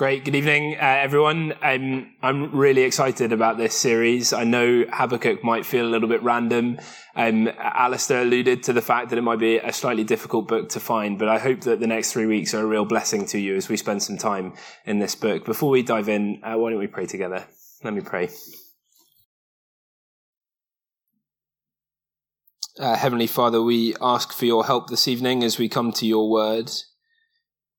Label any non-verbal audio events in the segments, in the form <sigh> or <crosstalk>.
Great. Good evening, uh, everyone. I'm, I'm really excited about this series. I know Habakkuk might feel a little bit random. Um, Alistair alluded to the fact that it might be a slightly difficult book to find, but I hope that the next three weeks are a real blessing to you as we spend some time in this book. Before we dive in, uh, why don't we pray together? Let me pray. Uh, Heavenly Father, we ask for your help this evening as we come to your word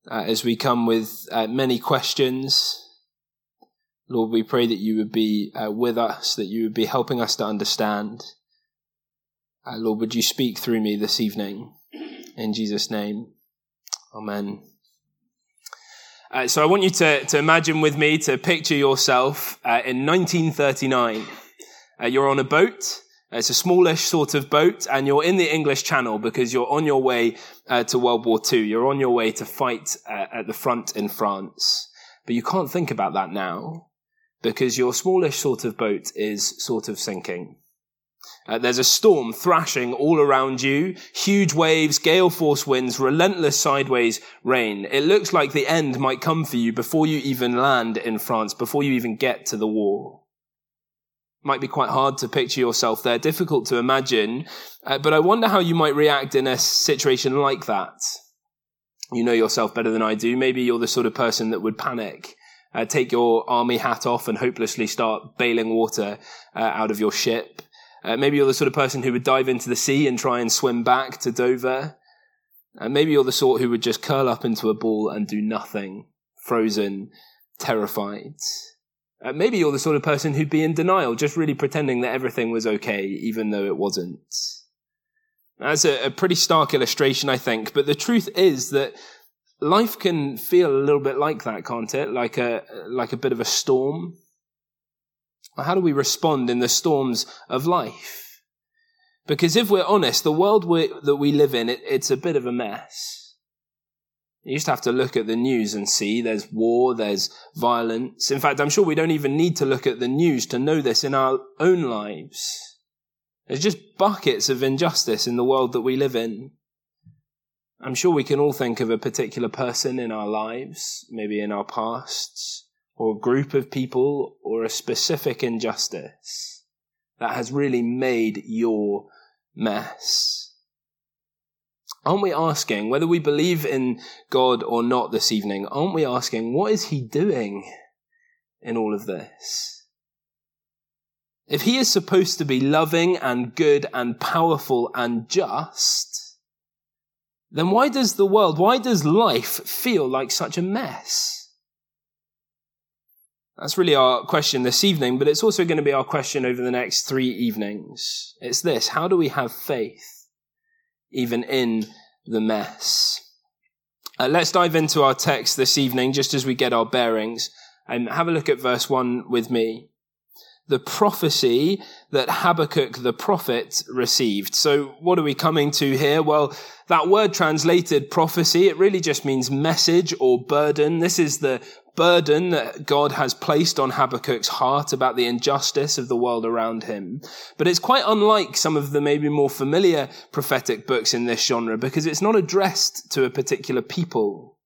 uh, as we come with uh, many questions. Lord, we pray that you would be uh, with us, that you would be helping us to understand. Uh, Lord, would you speak through me this evening? In Jesus' name, Amen. Uh, so I want you to, to imagine with me, to picture yourself uh, in 1939. you're on a boat. It's a smallish sort of boat, and you're in the English Channel because you're on your way uh, to World War II. You're on your way to fight uh, at the front in France. But you can't think about that now because your smallish sort of boat is sort of sinking. Uh, there's a storm thrashing all around you, huge waves, gale force winds, relentless sideways rain. It looks like the end might come for you before you even land in France, before you even get to the war might be quite hard to picture yourself there, difficult to imagine, uh, but I wonder how you might react in a situation like that. You know yourself better than I do. Maybe you're the sort of person that would panic, uh, take your army hat off and hopelessly start bailing water uh, out of your ship. Uh, maybe you're the sort of person who would dive into the sea and try and swim back to Dover. And maybe you're the sort who would just curl up into a ball and do nothing, frozen, terrified. Uh, maybe you're the sort of person who'd be in denial, just really pretending that everything was okay, even though it wasn't. That's a, a pretty stark illustration, I think. But the truth is that life can feel a little bit like that, can't it? Like a, like a bit of a storm. How do we respond in the storms of life? Because if we're honest, the world we, that we live in, it, it's a bit of a mess. You just have to look at the news and see there's war, there's violence. In fact, I'm sure we don't even need to look at the news to know this in our own lives. There's just buckets of injustice in the world that we live in. I'm sure we can all think of a particular person in our lives, maybe in our pasts, or a group of people, or a specific injustice that has really made your mess. Aren't we asking, whether we believe in God or not this evening, aren't we asking, what is He doing in all of this? If He is supposed to be loving and good and powerful and just, then why does the world, why does life feel like such a mess? That's really our question this evening, but it's also going to be our question over the next three evenings. It's this How do we have faith? Even in the mess. Uh, let's dive into our text this evening, just as we get our bearings, and have a look at verse 1 with me. The prophecy that Habakkuk the prophet received. So, what are we coming to here? Well, that word translated prophecy, it really just means message or burden. This is the burden that God has placed on Habakkuk's heart about the injustice of the world around him. But it's quite unlike some of the maybe more familiar prophetic books in this genre because it's not addressed to a particular people.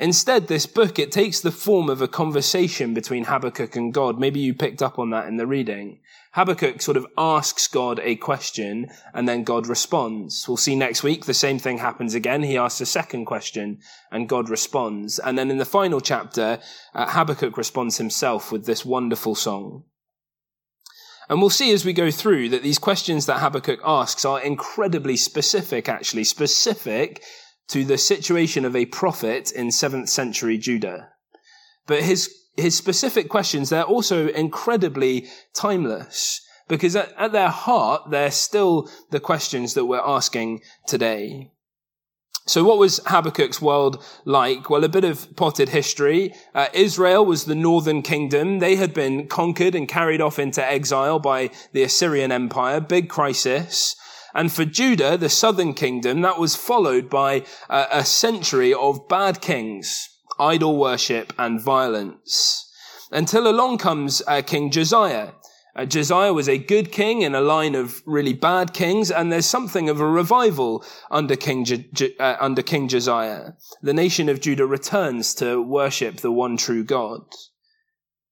Instead, this book, it takes the form of a conversation between Habakkuk and God. Maybe you picked up on that in the reading. Habakkuk sort of asks God a question and then God responds. We'll see next week the same thing happens again. He asks a second question and God responds. And then in the final chapter, uh, Habakkuk responds himself with this wonderful song. And we'll see as we go through that these questions that Habakkuk asks are incredibly specific, actually, specific to the situation of a prophet in 7th century Judah. But his his specific questions, they're also incredibly timeless because at, at, their heart, they're still the questions that we're asking today. So what was Habakkuk's world like? Well, a bit of potted history. Uh, Israel was the northern kingdom. They had been conquered and carried off into exile by the Assyrian Empire. Big crisis. And for Judah, the southern kingdom, that was followed by a, a century of bad kings idol worship and violence. Until along comes uh, King Josiah. Uh, Josiah was a good king in a line of really bad kings, and there's something of a revival under King, Je- uh, under King Josiah. The nation of Judah returns to worship the one true God.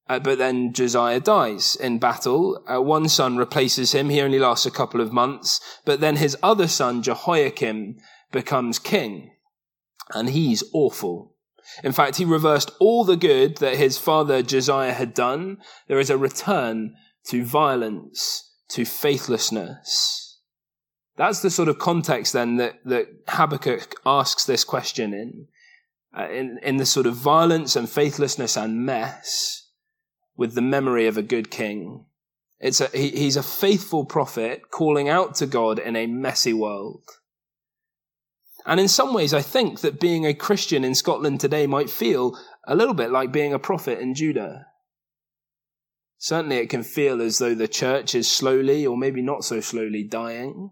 Uh, but then Josiah dies in battle. Uh, one son replaces him. He only lasts a couple of months. But then his other son, Jehoiakim, becomes king. And he's awful. In fact, he reversed all the good that his father Josiah had done. There is a return to violence, to faithlessness. That's the sort of context then that, that Habakkuk asks this question in. Uh, in, in the sort of violence and faithlessness and mess with the memory of a good king. It's a, he, he's a faithful prophet calling out to God in a messy world. And in some ways, I think that being a Christian in Scotland today might feel a little bit like being a prophet in Judah. Certainly, it can feel as though the church is slowly, or maybe not so slowly, dying.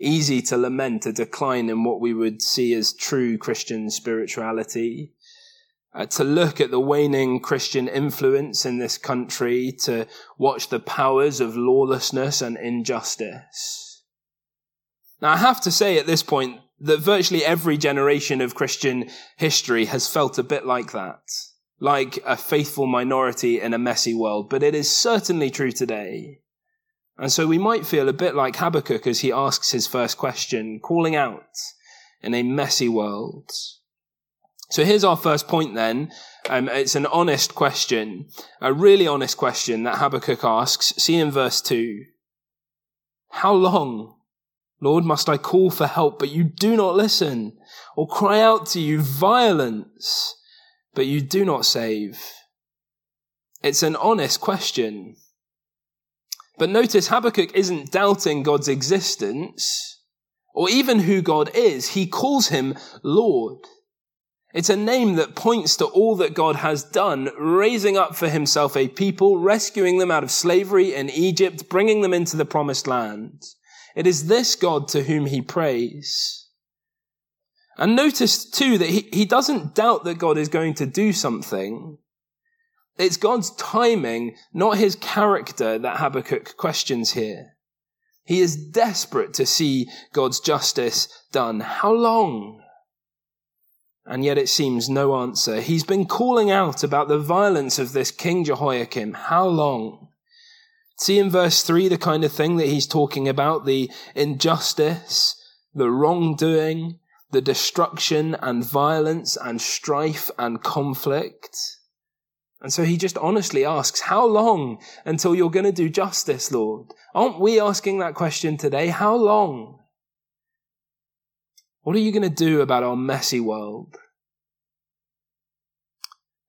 Easy to lament a decline in what we would see as true Christian spirituality uh, to look at the waning Christian influence in this country, to watch the powers of lawlessness and injustice. Now, I have to say at this point that virtually every generation of Christian history has felt a bit like that, like a faithful minority in a messy world, but it is certainly true today. And so we might feel a bit like Habakkuk as he asks his first question, calling out in a messy world. So here's our first point then. Um, it's an honest question, a really honest question that Habakkuk asks. See in verse 2. How long, Lord, must I call for help, but you do not listen, or cry out to you violence, but you do not save? It's an honest question. But notice Habakkuk isn't doubting God's existence or even who God is. He calls him Lord. It's a name that points to all that God has done, raising up for himself a people, rescuing them out of slavery in Egypt, bringing them into the promised land. It is this God to whom he prays. And notice too that he, he doesn't doubt that God is going to do something. It's God's timing, not his character that Habakkuk questions here. He is desperate to see God's justice done. How long? And yet it seems no answer. He's been calling out about the violence of this King Jehoiakim. How long? See in verse 3 the kind of thing that he's talking about the injustice, the wrongdoing, the destruction and violence and strife and conflict. And so he just honestly asks, How long until you're going to do justice, Lord? Aren't we asking that question today? How long? What are you going to do about our messy world?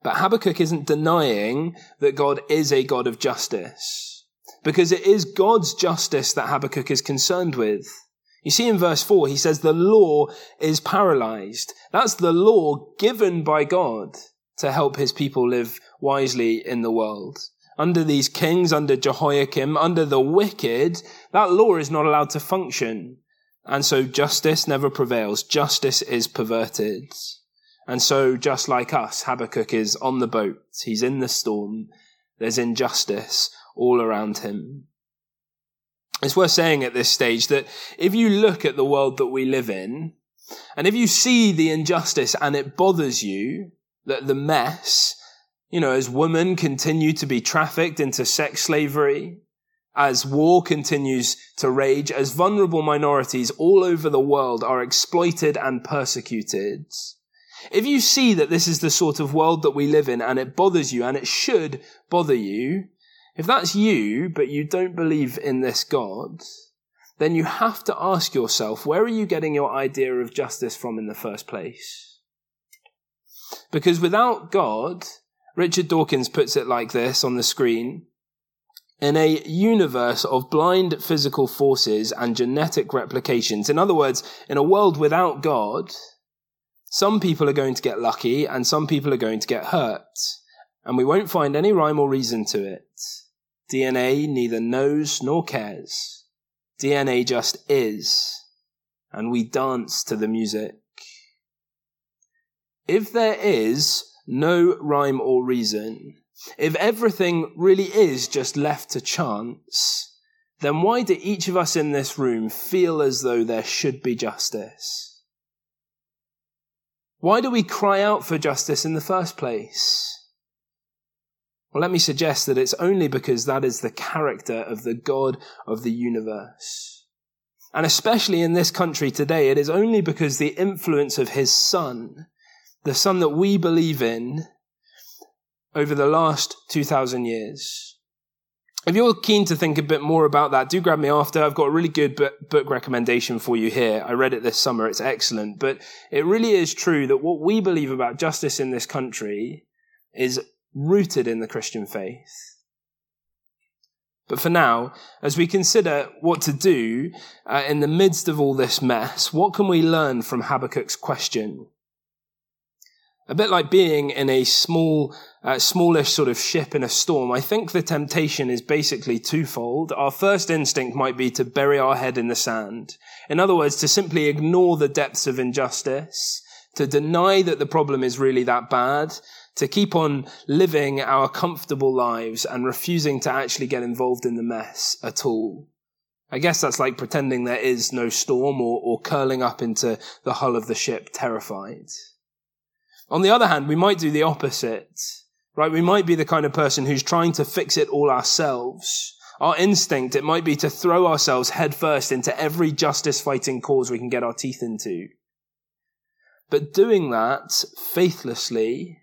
But Habakkuk isn't denying that God is a God of justice, because it is God's justice that Habakkuk is concerned with. You see in verse 4, he says the law is paralyzed. That's the law given by God to help his people live wisely in the world. Under these kings, under Jehoiakim, under the wicked, that law is not allowed to function. And so justice never prevails. Justice is perverted. And so, just like us, Habakkuk is on the boat. He's in the storm. There's injustice all around him. It's worth saying at this stage that if you look at the world that we live in, and if you see the injustice and it bothers you, that the mess, you know, as women continue to be trafficked into sex slavery, as war continues to rage, as vulnerable minorities all over the world are exploited and persecuted. If you see that this is the sort of world that we live in and it bothers you and it should bother you, if that's you, but you don't believe in this God, then you have to ask yourself, where are you getting your idea of justice from in the first place? Because without God, Richard Dawkins puts it like this on the screen, in a universe of blind physical forces and genetic replications. In other words, in a world without God, some people are going to get lucky and some people are going to get hurt. And we won't find any rhyme or reason to it. DNA neither knows nor cares. DNA just is. And we dance to the music. If there is no rhyme or reason, if everything really is just left to chance, then why do each of us in this room feel as though there should be justice? Why do we cry out for justice in the first place? Well, let me suggest that it's only because that is the character of the God of the universe. And especially in this country today, it is only because the influence of his son, the son that we believe in, over the last 2,000 years. If you're keen to think a bit more about that, do grab me after. I've got a really good book recommendation for you here. I read it this summer. It's excellent. But it really is true that what we believe about justice in this country is rooted in the Christian faith. But for now, as we consider what to do uh, in the midst of all this mess, what can we learn from Habakkuk's question? A bit like being in a small, uh, smallish sort of ship in a storm, I think the temptation is basically twofold. Our first instinct might be to bury our head in the sand. In other words, to simply ignore the depths of injustice, to deny that the problem is really that bad, to keep on living our comfortable lives and refusing to actually get involved in the mess at all. I guess that's like pretending there is no storm or, or curling up into the hull of the ship terrified. On the other hand, we might do the opposite, right? We might be the kind of person who's trying to fix it all ourselves. Our instinct, it might be to throw ourselves headfirst into every justice fighting cause we can get our teeth into. But doing that faithlessly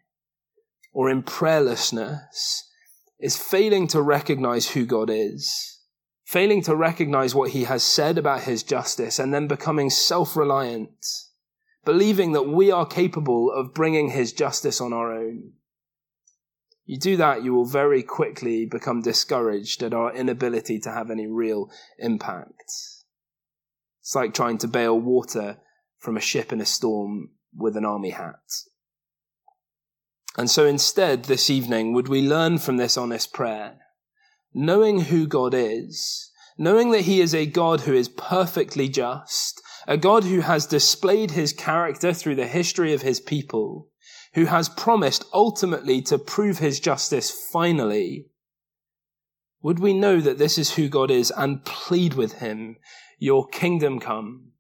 or in prayerlessness is failing to recognize who God is, failing to recognize what he has said about his justice, and then becoming self reliant, believing that we are capable of bringing his justice on our own. You do that, you will very quickly become discouraged at our inability to have any real impact. It's like trying to bail water from a ship in a storm with an army hat. And so instead, this evening, would we learn from this honest prayer, knowing who God is, knowing that He is a God who is perfectly just, a God who has displayed His character through the history of His people, who has promised ultimately to prove His justice finally, would we know that this is who God is and plead with Him, Your kingdom come,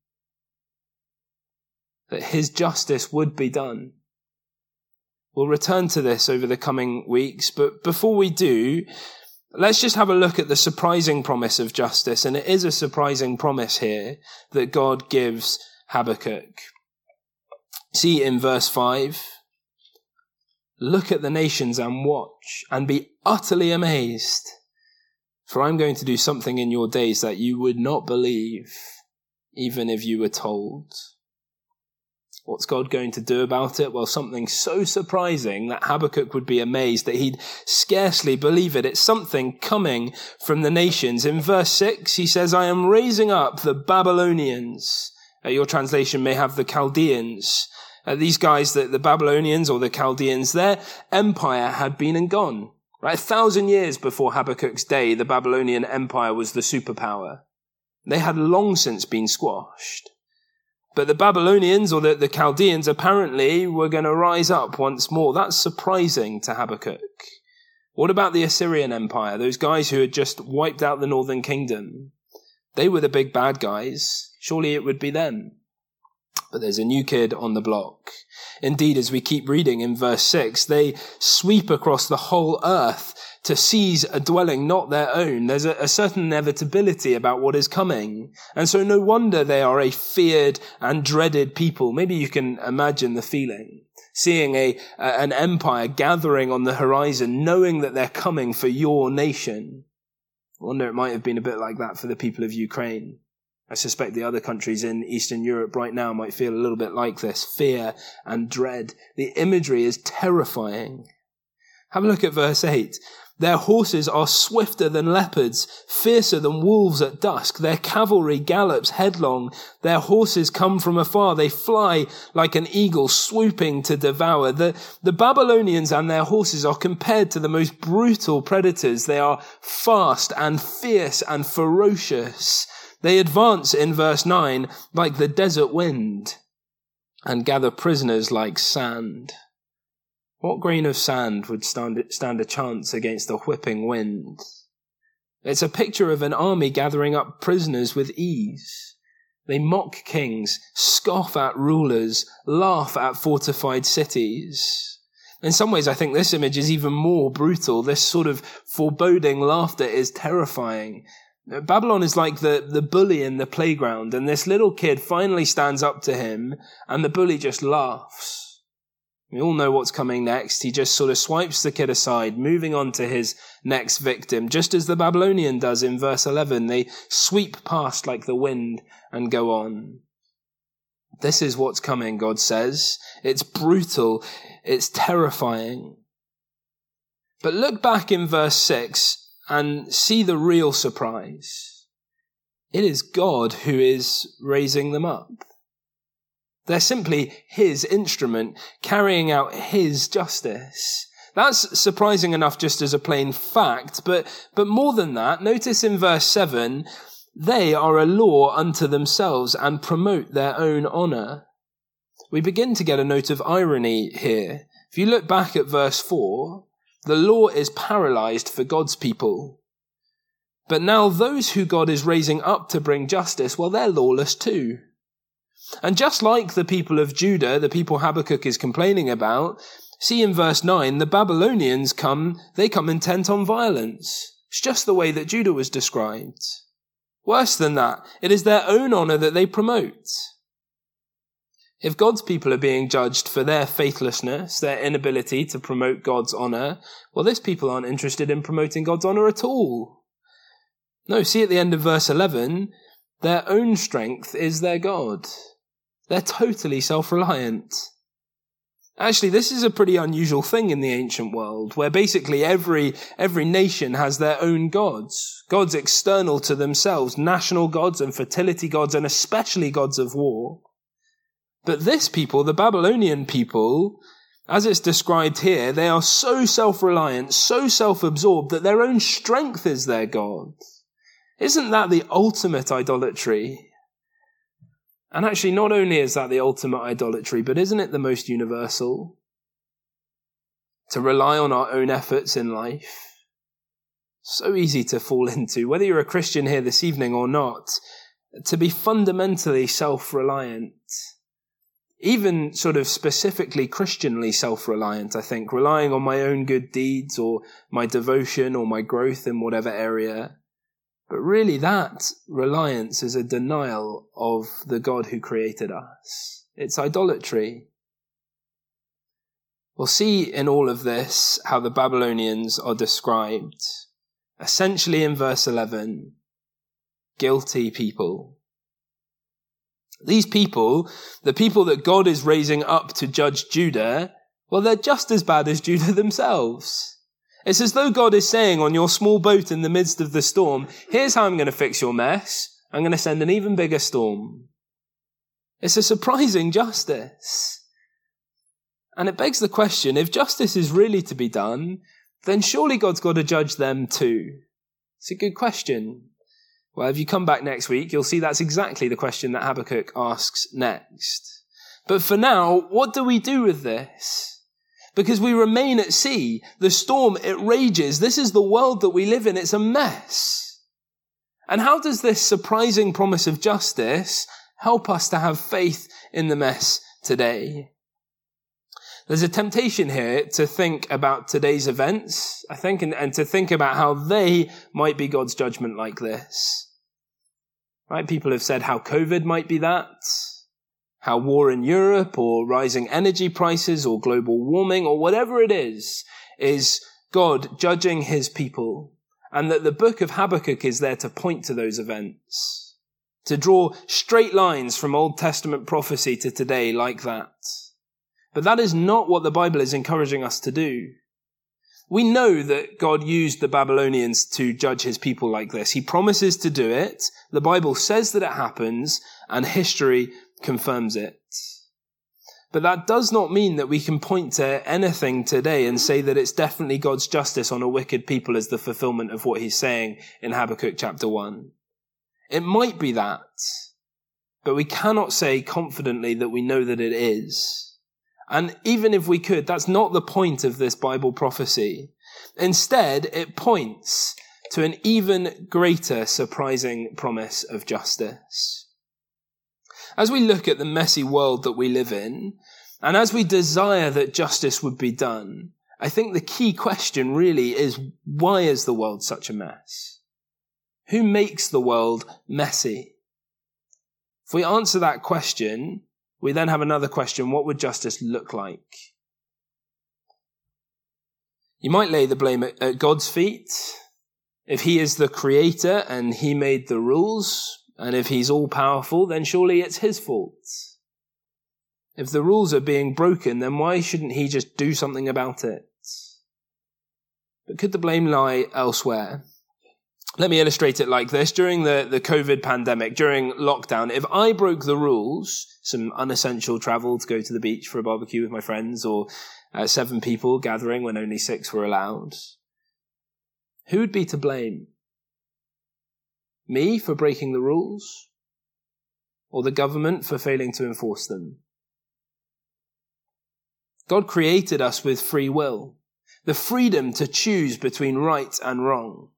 that His justice would be done? We'll return to this over the coming weeks, but before we do, let's just have a look at the surprising promise of justice. And it is a surprising promise here that God gives Habakkuk. See in verse 5 Look at the nations and watch and be utterly amazed, for I'm going to do something in your days that you would not believe, even if you were told. What's God going to do about it? Well, something so surprising that Habakkuk would be amazed that he'd scarcely believe it. It's something coming from the nations. In verse 6, he says, I am raising up the Babylonians. Uh, your translation may have the Chaldeans. Uh, these guys, the, the Babylonians or the Chaldeans, their empire had been and gone. Right? A thousand years before Habakkuk's day, the Babylonian empire was the superpower. They had long since been squashed. But the Babylonians or the, the Chaldeans apparently were going to rise up once more. That's surprising to Habakkuk. What about the Assyrian Empire? Those guys who had just wiped out the northern kingdom. They were the big bad guys. Surely it would be them. But there's a new kid on the block. Indeed, as we keep reading in verse 6, they sweep across the whole earth to seize a dwelling not their own. There's a, a, certain inevitability about what is coming. And so no wonder they are a feared and dreaded people. Maybe you can imagine the feeling. Seeing a, an empire gathering on the horizon, knowing that they're coming for your nation. I wonder it might have been a bit like that for the people of Ukraine. I suspect the other countries in Eastern Europe right now might feel a little bit like this. Fear and dread. The imagery is terrifying. Have a look at verse 8. Their horses are swifter than leopards, fiercer than wolves at dusk. Their cavalry gallops headlong. Their horses come from afar. They fly like an eagle swooping to devour. The, the Babylonians and their horses are compared to the most brutal predators. They are fast and fierce and ferocious. They advance in verse 9 like the desert wind and gather prisoners like sand. What grain of sand would stand, stand a chance against the whipping wind? It's a picture of an army gathering up prisoners with ease. They mock kings, scoff at rulers, laugh at fortified cities. In some ways, I think this image is even more brutal. This sort of foreboding laughter is terrifying. Babylon is like the, the bully in the playground, and this little kid finally stands up to him, and the bully just laughs. We all know what's coming next. He just sort of swipes the kid aside, moving on to his next victim, just as the Babylonian does in verse 11. They sweep past like the wind and go on. This is what's coming, God says. It's brutal. It's terrifying. But look back in verse 6 and see the real surprise. It is God who is raising them up. They're simply his instrument, carrying out his justice. That's surprising enough just as a plain fact, but, but more than that, notice in verse 7, they are a law unto themselves and promote their own honor. We begin to get a note of irony here. If you look back at verse 4, the law is paralyzed for God's people. But now those who God is raising up to bring justice, well, they're lawless too. And just like the people of Judah, the people Habakkuk is complaining about, see in verse 9, the Babylonians come, they come intent on violence. It's just the way that Judah was described. Worse than that, it is their own honor that they promote. If God's people are being judged for their faithlessness, their inability to promote God's honor, well, this people aren't interested in promoting God's honor at all. No, see at the end of verse 11, their own strength is their God. They're totally self-reliant. Actually, this is a pretty unusual thing in the ancient world, where basically every, every nation has their own gods. Gods external to themselves, national gods and fertility gods, and especially gods of war. But this people, the Babylonian people, as it's described here, they are so self-reliant, so self-absorbed that their own strength is their God. Isn't that the ultimate idolatry? And actually, not only is that the ultimate idolatry, but isn't it the most universal? To rely on our own efforts in life. So easy to fall into, whether you're a Christian here this evening or not, to be fundamentally self reliant. Even sort of specifically Christianly self reliant, I think, relying on my own good deeds or my devotion or my growth in whatever area. But really, that reliance is a denial of the God who created us. It's idolatry. We'll see in all of this how the Babylonians are described. Essentially, in verse 11, guilty people. These people, the people that God is raising up to judge Judah, well, they're just as bad as Judah themselves. It's as though God is saying on your small boat in the midst of the storm, here's how I'm going to fix your mess. I'm going to send an even bigger storm. It's a surprising justice. And it begs the question, if justice is really to be done, then surely God's got to judge them too. It's a good question. Well, if you come back next week, you'll see that's exactly the question that Habakkuk asks next. But for now, what do we do with this? Because we remain at sea. The storm, it rages. This is the world that we live in. It's a mess. And how does this surprising promise of justice help us to have faith in the mess today? There's a temptation here to think about today's events, I think, and, and to think about how they might be God's judgment like this. Right? People have said how COVID might be that how war in Europe or rising energy prices or global warming or whatever it is, is God judging his people. And that the book of Habakkuk is there to point to those events. To draw straight lines from Old Testament prophecy to today like that. But that is not what the Bible is encouraging us to do. We know that God used the Babylonians to judge his people like this. He promises to do it. The Bible says that it happens and history confirms it. But that does not mean that we can point to anything today and say that it's definitely God's justice on a wicked people as the fulfillment of what he's saying in Habakkuk chapter 1. It might be that, but we cannot say confidently that we know that it is. And even if we could, that's not the point of this Bible prophecy. Instead, it points to an even greater surprising promise of justice. As we look at the messy world that we live in, and as we desire that justice would be done, I think the key question really is why is the world such a mess? Who makes the world messy? If we answer that question, we then have another question. What would justice look like? You might lay the blame at God's feet. If he is the creator and he made the rules, and if he's all powerful, then surely it's his fault. If the rules are being broken, then why shouldn't he just do something about it? But could the blame lie elsewhere? Let me illustrate it like this. During the, the COVID pandemic, during lockdown, if I broke the rules, some unessential travel to go to the beach for a barbecue with my friends, or uh, seven people gathering when only six were allowed, who would be to blame? Me for breaking the rules? Or the government for failing to enforce them? God created us with free will, the freedom to choose between right and wrong.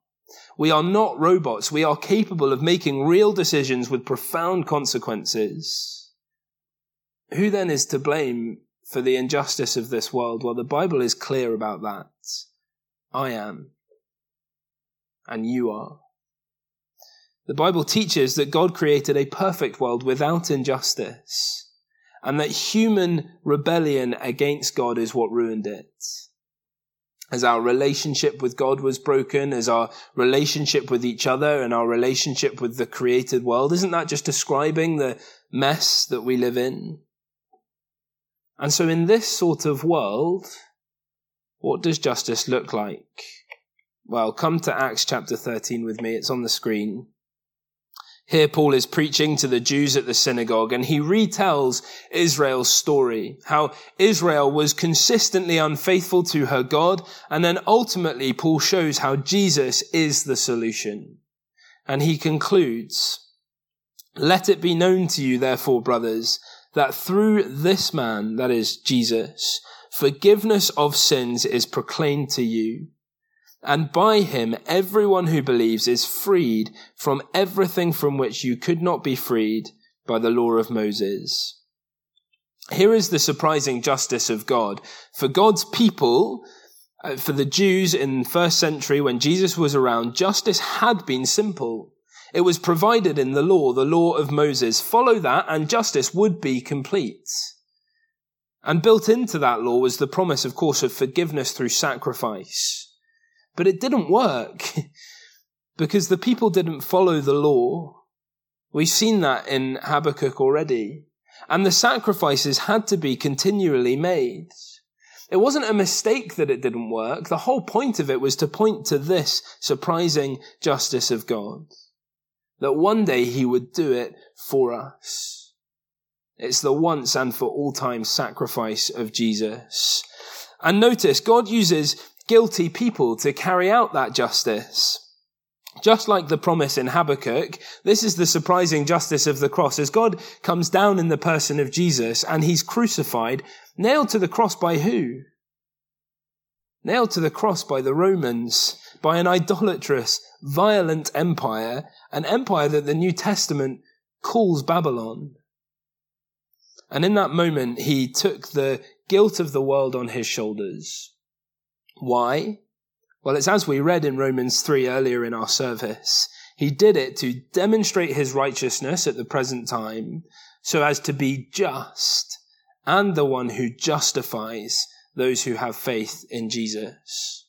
We are not robots. We are capable of making real decisions with profound consequences. Who then is to blame for the injustice of this world? Well, the Bible is clear about that. I am. And you are. The Bible teaches that God created a perfect world without injustice, and that human rebellion against God is what ruined it as our relationship with God was broken, as our relationship with each other and our relationship with the created world. Isn't that just describing the mess that we live in? And so in this sort of world, what does justice look like? Well, come to Acts chapter 13 with me. It's on the screen. Here, Paul is preaching to the Jews at the synagogue and he retells Israel's story, how Israel was consistently unfaithful to her God. And then ultimately, Paul shows how Jesus is the solution. And he concludes, let it be known to you, therefore, brothers, that through this man, that is Jesus, forgiveness of sins is proclaimed to you. And by him, everyone who believes is freed from everything from which you could not be freed by the law of Moses. Here is the surprising justice of God. For God's people, uh, for the Jews in first century when Jesus was around, justice had been simple. It was provided in the law, the law of Moses. Follow that and justice would be complete. And built into that law was the promise, of course, of forgiveness through sacrifice. But it didn't work <laughs> because the people didn't follow the law. We've seen that in Habakkuk already. And the sacrifices had to be continually made. It wasn't a mistake that it didn't work. The whole point of it was to point to this surprising justice of God. That one day he would do it for us. It's the once and for all time sacrifice of Jesus. And notice, God uses guilty people to carry out that justice. Just like the promise in Habakkuk, this is the surprising justice of the cross as God comes down in the person of Jesus and he's crucified, nailed to the cross by who? Nailed to the cross by the Romans, by an idolatrous, violent empire, an empire that the New Testament calls Babylon. And in that moment, he took the guilt of the world on his shoulders. Why? Well, it's as we read in Romans 3 earlier in our service. He did it to demonstrate his righteousness at the present time so as to be just and the one who justifies those who have faith in Jesus.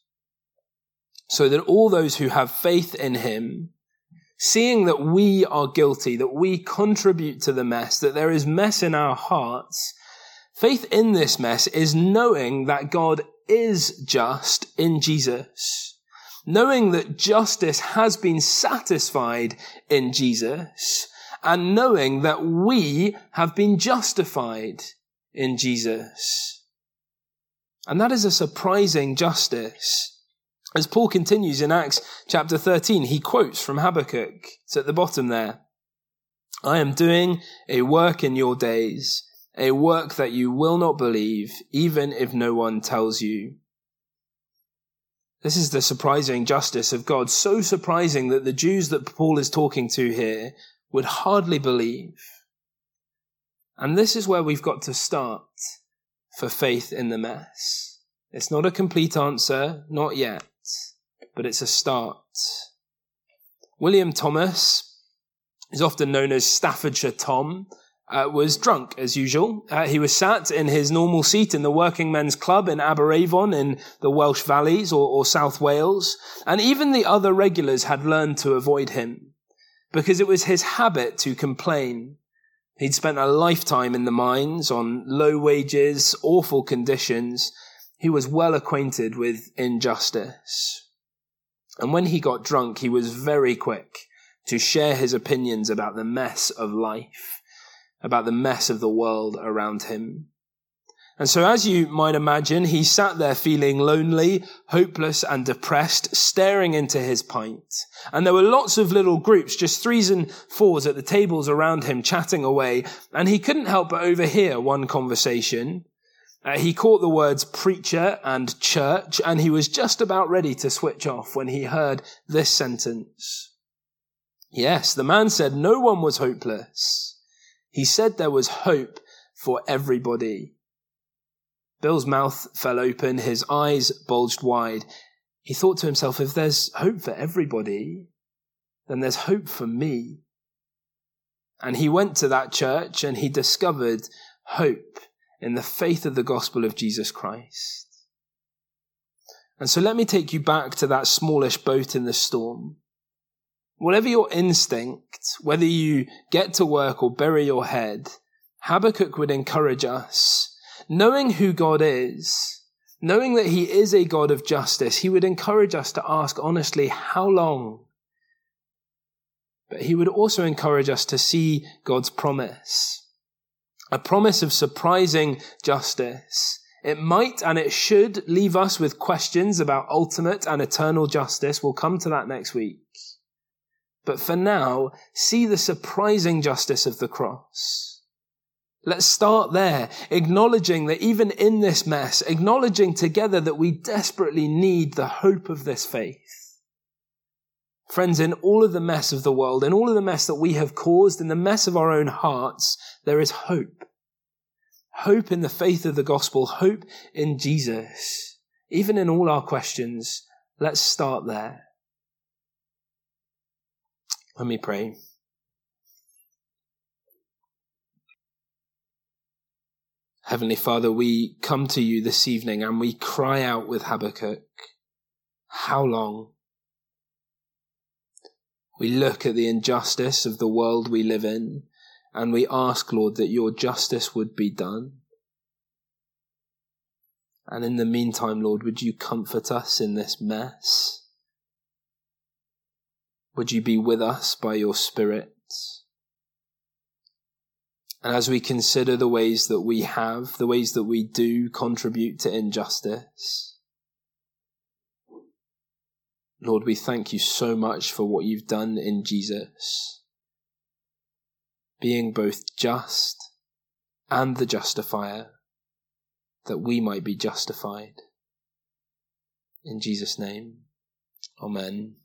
So that all those who have faith in him, seeing that we are guilty, that we contribute to the mess, that there is mess in our hearts, faith in this mess is knowing that God is just in Jesus. Knowing that justice has been satisfied in Jesus and knowing that we have been justified in Jesus. And that is a surprising justice. As Paul continues in Acts chapter 13, he quotes from Habakkuk. It's at the bottom there. I am doing a work in your days a work that you will not believe, even if no one tells you. This is the surprising justice of God, so surprising that the Jews that Paul is talking to here would hardly believe. And this is where we've got to start for faith in the mess. It's not a complete answer, not yet, but it's a start. William Thomas is often known as Staffordshire Tom, uh, was drunk as usual. Uh, he was sat in his normal seat in the Working Men's Club in Aberavon in the Welsh Valleys or, or South Wales, and even the other regulars had learned to avoid him because it was his habit to complain. He'd spent a lifetime in the mines on low wages, awful conditions. He was well acquainted with injustice. And when he got drunk, he was very quick to share his opinions about the mess of life, about the mess of the world around him. And so, as you might imagine, he sat there feeling lonely, hopeless, and depressed, staring into his pint. And there were lots of little groups, just threes and fours at the tables around him, chatting away. And he couldn't help but overhear one conversation. Uh, he caught the words preacher and church, and he was just about ready to switch off when he heard this sentence. Yes, the man said no one was hopeless. He said there was hope for everybody. Bill's mouth fell open, his eyes bulged wide. He thought to himself, if there's hope for everybody, then there's hope for me. And he went to that church and he discovered hope in the faith of the gospel of Jesus Christ. And so let me take you back to that smallish boat in the storm. Whatever your instinct, whether you get to work or bury your head, Habakkuk would encourage us knowing who God is, knowing that He is a God of justice, He would encourage us to ask honestly, how long? But He would also encourage us to see God's promise, a promise of surprising justice. It might and it should leave us with questions about ultimate and eternal justice. We'll come to that next week. But for now, see the surprising justice of the cross. Let's start there, acknowledging that even in this mess, acknowledging together that we desperately need the hope of this faith. Friends, in all of the mess of the world, in all of the mess that we have caused, in the mess of our own hearts, there is hope. Hope in the faith of the gospel, hope in Jesus. Even in all our questions, let's start there. Let me pray. Heavenly Father, we come to you this evening and we cry out with Habakkuk, How long? We look at the injustice of the world we live in and we ask, Lord, that your justice would be done. And in the meantime, Lord, would you comfort us in this mess? Would you be with us by your Spirit? And as we consider the ways that we have, the ways that we do contribute to injustice, Lord, we thank you so much for what you've done in Jesus, being both just and the justifier, that we might be justified. In Jesus' name, Amen.